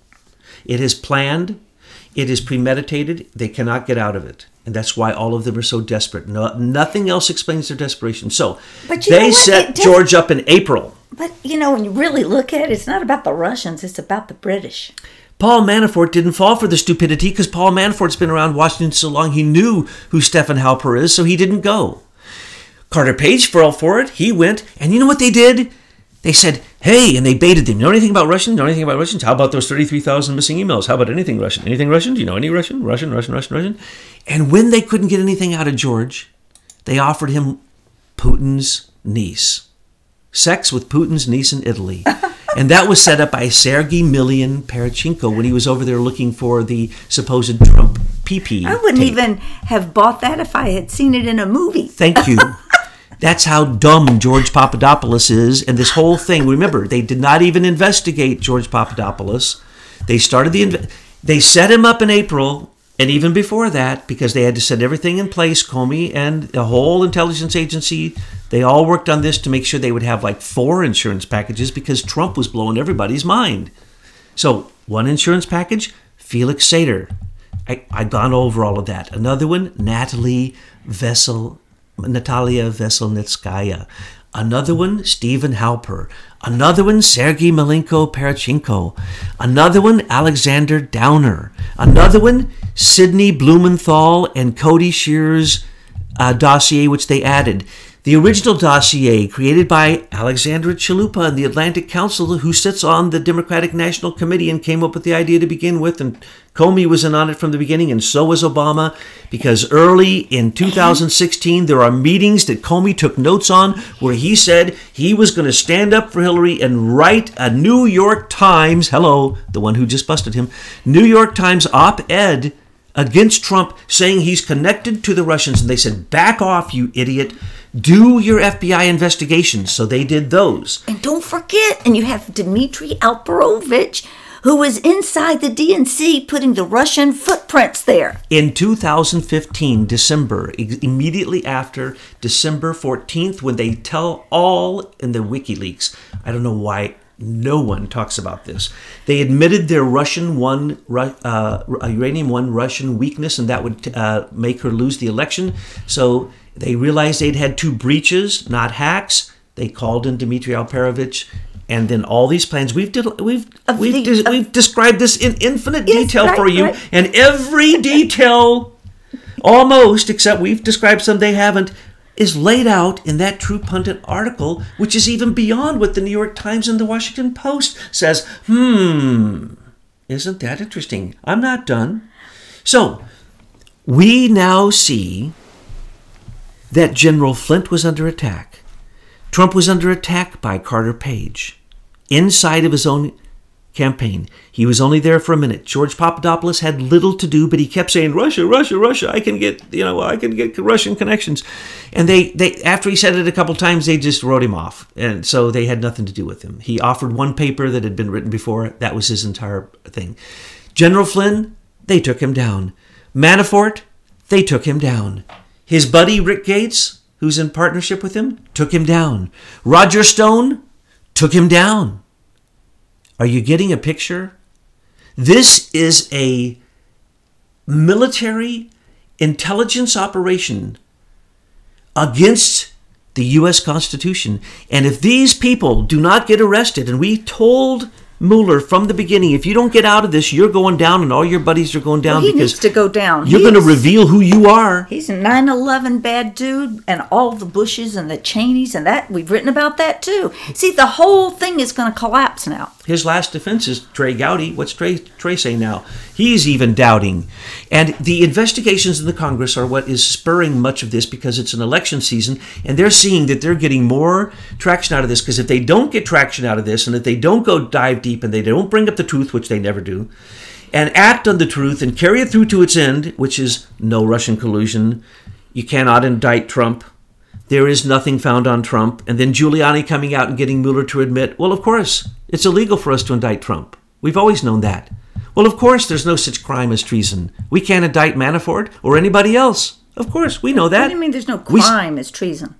It is planned. It is premeditated. They cannot get out of it, and that's why all of them are so desperate. No, nothing else explains their desperation. So they set does- George up in April. But you know, when you really look at it, it's not about the Russians; it's about the British. Paul Manafort didn't fall for the stupidity because Paul Manafort's been around Washington so long he knew who Stephen Halper is, so he didn't go. Carter Page fell for it. He went, and you know what they did? They said, hey, and they baited them. You know anything about Russian? Know anything about Russians? How about those 33,000 missing emails? How about anything Russian? Anything Russian? Do you know any Russian? Russian, Russian, Russian, Russian? And when they couldn't get anything out of George, they offered him Putin's niece. Sex with Putin's niece in Italy. and that was set up by Sergei Millian Parachenko when he was over there looking for the supposed Trump PP. I wouldn't tape. even have bought that if I had seen it in a movie. Thank you. That's how dumb George Papadopoulos is. And this whole thing, remember, they did not even investigate George Papadopoulos. They started the, they set him up in April, and even before that, because they had to set everything in place, Comey and the whole intelligence agency, they all worked on this to make sure they would have like four insurance packages because Trump was blowing everybody's mind. So, one insurance package, Felix Sater. I, I've gone over all of that. Another one, Natalie Vessel, Natalia Veselnitskaya. Another one, Stephen Halper. Another one, Sergei Malenko Parachenko. Another one, Alexander Downer. Another one, Sidney Blumenthal and Cody Shear's uh, dossier, which they added. The original dossier, created by Alexandra Chalupa and the Atlantic Council, who sits on the Democratic National Committee and came up with the idea to begin with, and Comey was in on it from the beginning, and so was Obama, because early in 2016, there are meetings that Comey took notes on where he said he was going to stand up for Hillary and write a New York Times, hello, the one who just busted him, New York Times op ed against Trump saying he's connected to the Russians. And they said, back off, you idiot. Do your FBI investigations. So they did those. And don't forget, and you have Dmitri Alperovitch, who was inside the DNC putting the Russian footprints there. In 2015, December, immediately after December 14th, when they tell all in the WikiLeaks, I don't know why no one talks about this. They admitted their Russian one, uh, uranium one Russian weakness, and that would uh, make her lose the election. So they realized they'd had two breaches, not hacks. They called in Dmitri Alperovitch, and then all these plans. We've did, we've Of we've, the- of- we've described this in infinite Yes, detail right, for you, right. and every detail, almost except we've described some they haven't, is laid out in that True Pundit article, which is even beyond what the New York Times and the Washington Post says. Hmm, isn't that interesting? I'm not done. So, we now see that General Flynn was under attack. Trump was under attack by Carter Page inside of his own campaign. He was only there for a minute. George Papadopoulos had little to do, but he kept saying, "Russia, Russia, Russia. I can get, you know, I can get Russian connections." And they, they, after he said it a couple times, they just wrote him off, and so they had nothing to do with him. He offered one paper that had been written before. That was his entire thing. General Flynn, they took him down. Manafort, they took him down. His buddy Rick Gates, who's in partnership with him, took him down. Roger Stone took him down. Are you getting a picture? This is a military intelligence operation against the U.S. Constitution. And if these people do not get arrested, and we told Mueller from the beginning, if you don't get out of this, you're going down, and all your buddies are going down he because needs to go down. you're going to reveal who you are. He's a 9 11 bad dude, and all the Bushes and the Cheneys, and that we've written about that too. See, the whole thing is going to collapse now. His last defense is Trey Gowdy. What's Trey, Trey say now? He's even doubting. And the investigations in the Congress are what is spurring much of this because it's an election season and they're seeing that they're getting more traction out of this. Because if they don't get traction out of this and if they don't go dive deep and they don't bring up the truth, which they never do, and act on the truth and carry it through to its end, which is no Russian collusion, you cannot indict Trump. There is nothing found on Trump. And then Giuliani coming out and getting Mueller to admit, well, of course, it's illegal for us to indict Trump. We've always known that. Well, of course, there's no such crime as treason. We can't indict Manafort or anybody else. Of course, we know that. What do you mean there's no We crime as treason?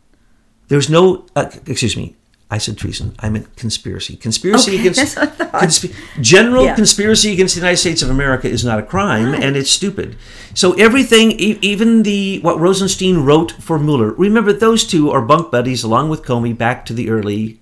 There's no, uh, excuse me, I said treason. I meant conspiracy. Conspiracy Okay, against that's what I thought. consp- general Yeah. conspiracy against the United States of America is not a crime, and it's stupid. So everything, e- even the what Rosenstein wrote for Mueller. Remember, those two are bunk buddies, along with Comey, back to the early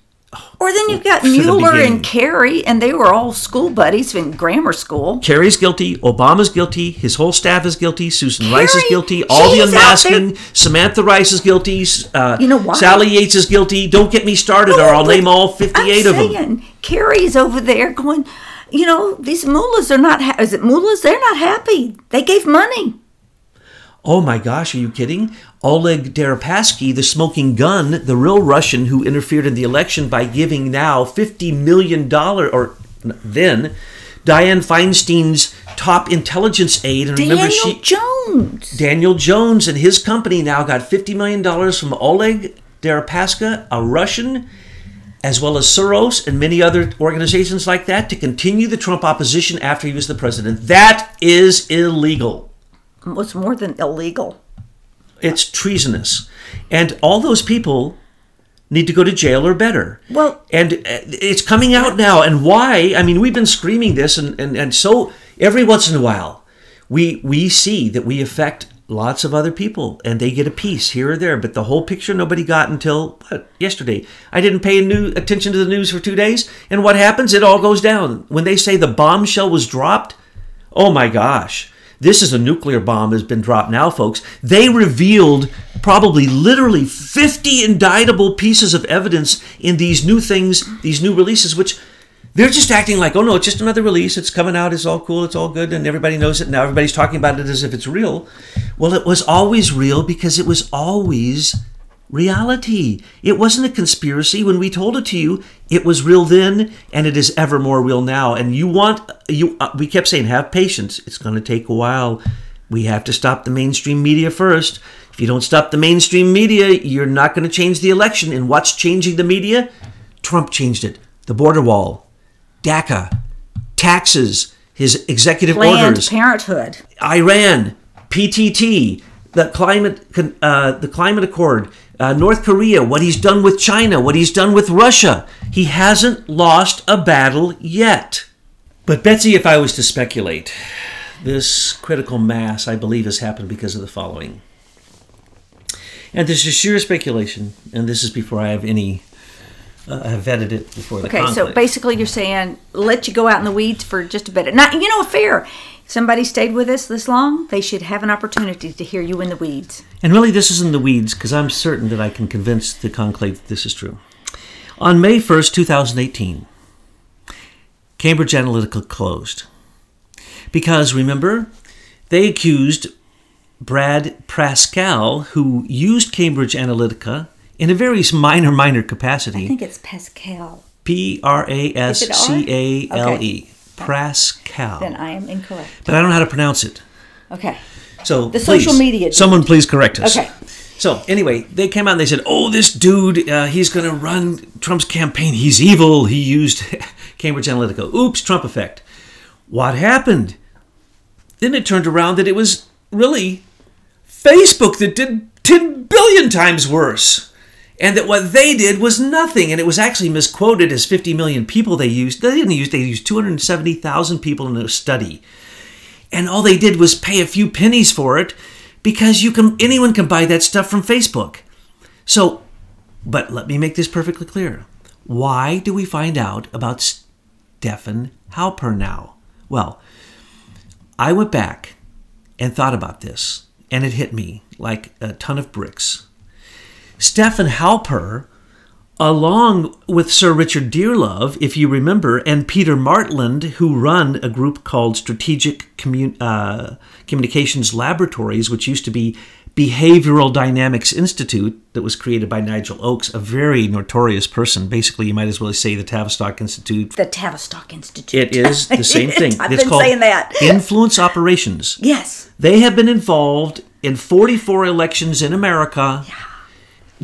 Or then you've got Mueller and Kerry, and they were all school buddies in grammar school. Kerry's guilty. Obama's guilty. His whole staff is guilty. Susan Rice is guilty. All the unmasking. Samantha Rice is guilty. Uh, You know why? Sally Yates is guilty. Don't get me started, or I'll name all 58 I'm of them. saying, Kerry's over there going, you know, these mullahs are not, ha- is it mullahs? They're not happy. They gave money. Oh my gosh, are you kidding? Oleg Deripaska, the smoking gun, the real Russian who interfered in the election by giving now $50 million, or then, Dianne Feinstein's top intelligence aide. And remember, Daniel she. Jones. Daniel Jones and his company now got $50 million from Oleg Deripaska, a Russian, as well as Soros and many other organizations like that, to continue the Trump opposition after he was the president. That is illegal. Was more than illegal. It's treasonous. And all those people need to go to jail or better. Well- and uh, it's coming out now. And why? I mean, we've been screaming this, and, and, and so every once in a while, we, we see that we affect lots of other people and they get a piece here or there. But the whole picture nobody got until what, yesterday. I didn't pay new attention to the news for two days. And what happens? It all goes down. When they say the bombshell was dropped, oh my gosh. This is a nuclear bomb that's been dropped now, folks. They revealed probably literally 50 indictable pieces of evidence in these new things, these new releases, which they're just acting like, oh no, it's just another release. It's coming out. It's all cool. It's all good. And everybody knows it. Now everybody's talking about it as if it's real. Well, it was always real because it was always reality. It wasn't a conspiracy when we told it to you. It was real then, and it is ever more real now. And you want you. Uh, we kept saying, have patience. It's going to take a while. We have to stop the mainstream media first. If you don't stop the mainstream media, you're not going to change the election. And what's changing the media? Trump changed it. The border wall, DACA, taxes, his executive Planned orders. Parenthood. Iran, PTT, the climate, uh, the climate accord, uh, North Korea, what he's done with China, what he's done with Russia. He hasn't lost a battle yet. But Betsy, if I was to speculate, this critical mass, I believe, has happened because of the following. And this is sheer speculation, and this is before I have any. Uh, I have vetted it before the Okay, so basically you're saying let you go out in the weeds for just a bit. Not, you know, fair. Somebody stayed with us this long, they should have an opportunity to hear you in the weeds. And really, this is in the weeds because I'm certain that I can convince the conclave that this is true. On May 1st, 2018, Cambridge Analytica closed. Because remember, they accused Brad Pascal, who used Cambridge Analytica in a very minor, minor capacity. I think it's Pascal. P R A S C A L E. Pascal. Then I am incorrect. But I don't know how to pronounce it. Okay. So The social media dude. Someone please correct us. Okay. So anyway, they came out and they said, "Oh, this dude, uh, he's going to run Trump's campaign. He's evil. He used Cambridge Analytica. Oops, Trump effect." What happened? Then it turned around that it was really Facebook that did 10 billion times worse. And that what they did was nothing. And it was actually misquoted as 50 million people they used. They didn't use, they used 270,000 people in a study. And all they did was pay a few pennies for it because you can anyone can buy that stuff from Facebook. So, but let me make this perfectly clear. Why do we find out about Stefan Halper now? Well, I went back and thought about this, and it hit me like a ton of bricks. Stefan Halper, along with Sir Richard Dearlove, if you remember, and Peter Martland, who run a group called Strategic Commun- uh, Communications Laboratories, which used to be Behavioral Dynamics Institute, that was created by Nigel Oakes, a very notorious person. Basically, you might as well say the Tavistock Institute The Tavistock Institute. it is the same thing. I've it's been called saying that. influence operations. Yes. They have been involved in 44 elections in America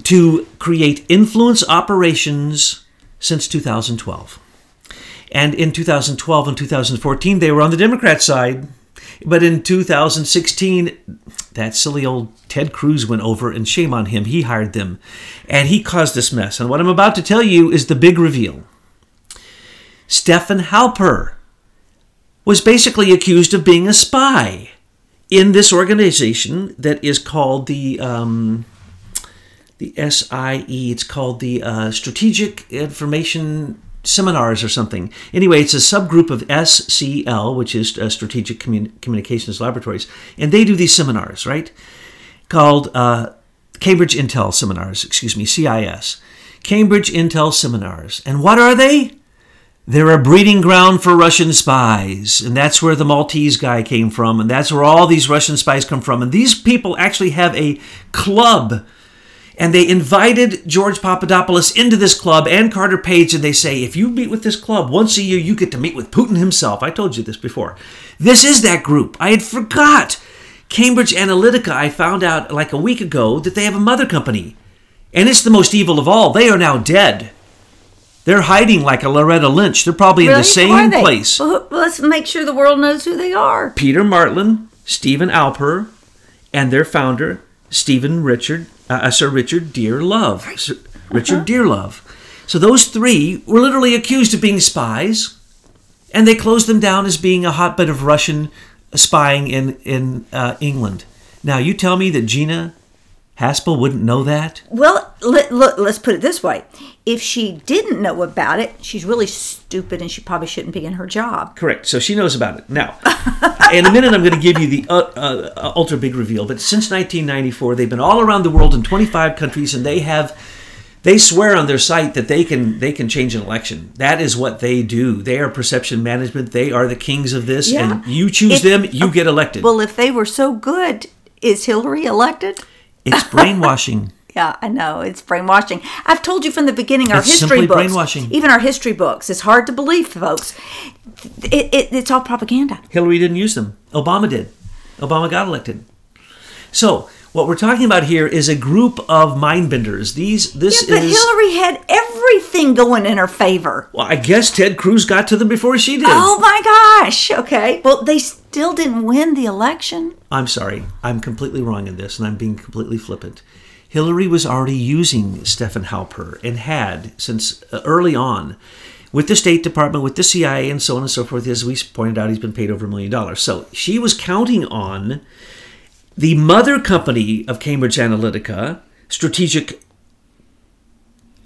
to create influence operations since 2012. And in 2012 and 2014, they were on the Democrat side. But in 2016, that silly old Ted Cruz went over, and shame on him. He hired them. And he caused this mess. And what I'm about to tell you is the big reveal. Stefan Halper was basically accused of being a spy in this organization that is called the um, the SIE. It's called the uh, Strategic Information Seminars or something. Anyway, it's a subgroup of SCL, which is uh, Strategic Commun- Communications Laboratories, and they do these seminars, right? Called uh, Cambridge Intel Seminars, excuse me, CIS. Cambridge Intel Seminars. And what are they? They're a breeding ground for Russian spies. And that's where the Maltese guy came from. And that's where all these Russian spies come from. And these people actually have a club. And they invited George Papadopoulos into this club and Carter Page. And they say, if you meet with this club once a year, you get to meet with Putin himself. I told you this before. This is that group. I had forgot. Cambridge Analytica, I found out like a week ago that they have a mother company. And it's the most evil of all. They are now dead. They're hiding like a Loretta Lynch. They're probably in the Really? Same place. Well, let's make sure the world knows who they are. Peter Martland, Stephen Alper, and their founder, Stephen Richard, uh, uh, Sir Richard Dearlove. Sir Richard Dearlove. So those three were literally accused of being spies, and they closed them down as being a hotbed of Russian spying in in uh, England. Now you tell me that Gina Haspel wouldn't know that? Well, let, look, let's put it this way. If she didn't know about it, she's really stupid and she probably shouldn't be in her job. Correct. So she knows about it. Now, in a minute, I'm going to give you the uh, uh, ultra big reveal. But since 1994, they've been all around the world in 25 countries, and they have they swear on their site that they can they can change an election. That is what they do. They are perception management. They are the kings of this, Yeah. and you choose If- them, you get elected. Well, if they were so good, is Hillary elected? It's brainwashing. Yeah, I know. It's brainwashing. I've told you from the beginning our It's history books. brainwashing. Even our history books. It's hard to believe, folks. It, it, it's all propaganda. Hillary didn't use them. Obama did. Obama got elected. So what we're talking about here is a group of mindbenders. These this Yeah, but is Hillary had everything going in her favor. well, I guess Ted Cruz got to them before she did. Oh my gosh. Okay. Well, they still didn't win the election. I'm sorry. I'm completely wrong in this, and I'm being completely flippant. Hillary was already using Stephen Halper and had since uh, early on with the State Department, with the CIA, and so on and so forth. As we pointed out, he's been paid over a million dollars. So she was counting on the mother company of Cambridge Analytica, Strategic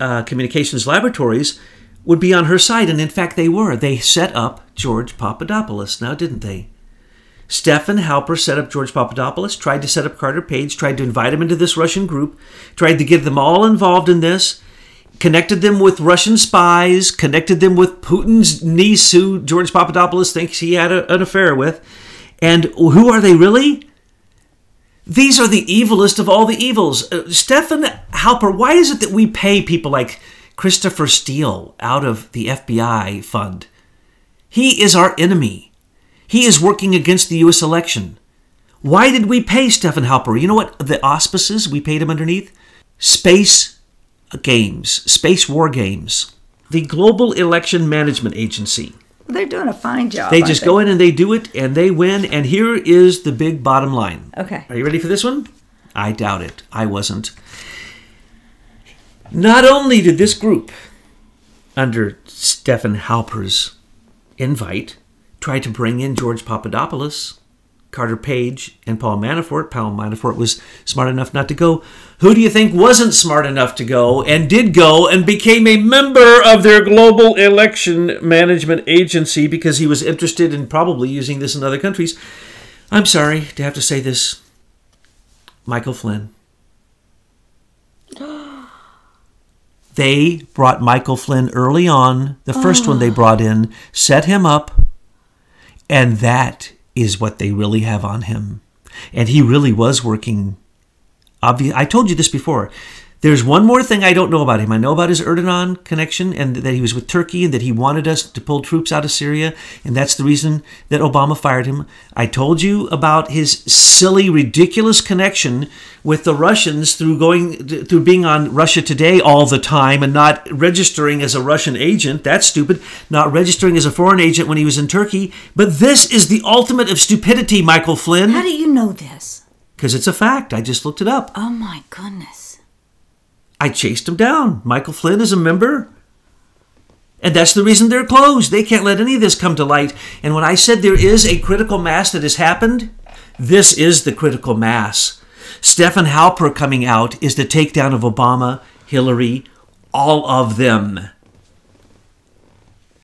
uh, Communications Laboratories, would be on her side. And in fact, they were. They set up George Papadopoulos, now didn't they? Stefan Halper set up George Papadopoulos, tried to set up Carter Page, tried to invite him into this Russian group, tried to get them all involved in this, connected them with Russian spies, connected them with Putin's niece, who George Papadopoulos thinks he had a, an affair with. And who are they really? These are the evilest of all the evils. Uh, Stefan Halper, why is it that we pay people like Christopher Steele out of the FBI fund? He is our enemy. He is working against the U.S. election. Why did we pay Stefan Halper? You know what the auspices we paid him underneath? Space Games, Space War Games, the Global Election Management Agency. They're doing a fine job. They just go in and they do it and they win. And here is the big bottom line. Okay. Are you ready for this one? I doubt it. I wasn't. Not only did this group, under Stephen Halper's invite, try to bring in George Papadopoulos, Carter Page, and Paul Manafort. Paul Manafort was smart enough not to go. Who do you think wasn't smart enough to go and did go and became a member of their global election management agency because he was interested in probably using this in other countries? I'm sorry to have to say this. Michael Flynn. They brought Michael Flynn early on, the first one they ah. brought in, set him up, and that is what they really have on him. And he really was working. Obvi- I told you this before. There's one more thing I don't know about him. I know about his Erdogan connection and that he was with Turkey and that he wanted us to pull troops out of Syria, and that's the reason that Obama fired him. I told you about his silly, ridiculous connection with the Russians through going through being on Russia Today all the time and not registering as a Russian agent. That's stupid. Not registering as a foreign agent when he was in Turkey. But this is the ultimate of stupidity, Michael Flynn. How do you know this? because it's a fact. I just looked it up. Oh my goodness. I chased him down. Michael Flynn is a member. And that's the reason they're closed. They can't let any of this come to light. And when I said there is a critical mass that has happened, this is the critical mass. Stephen Halper coming out is the takedown of Obama, Hillary, all of them.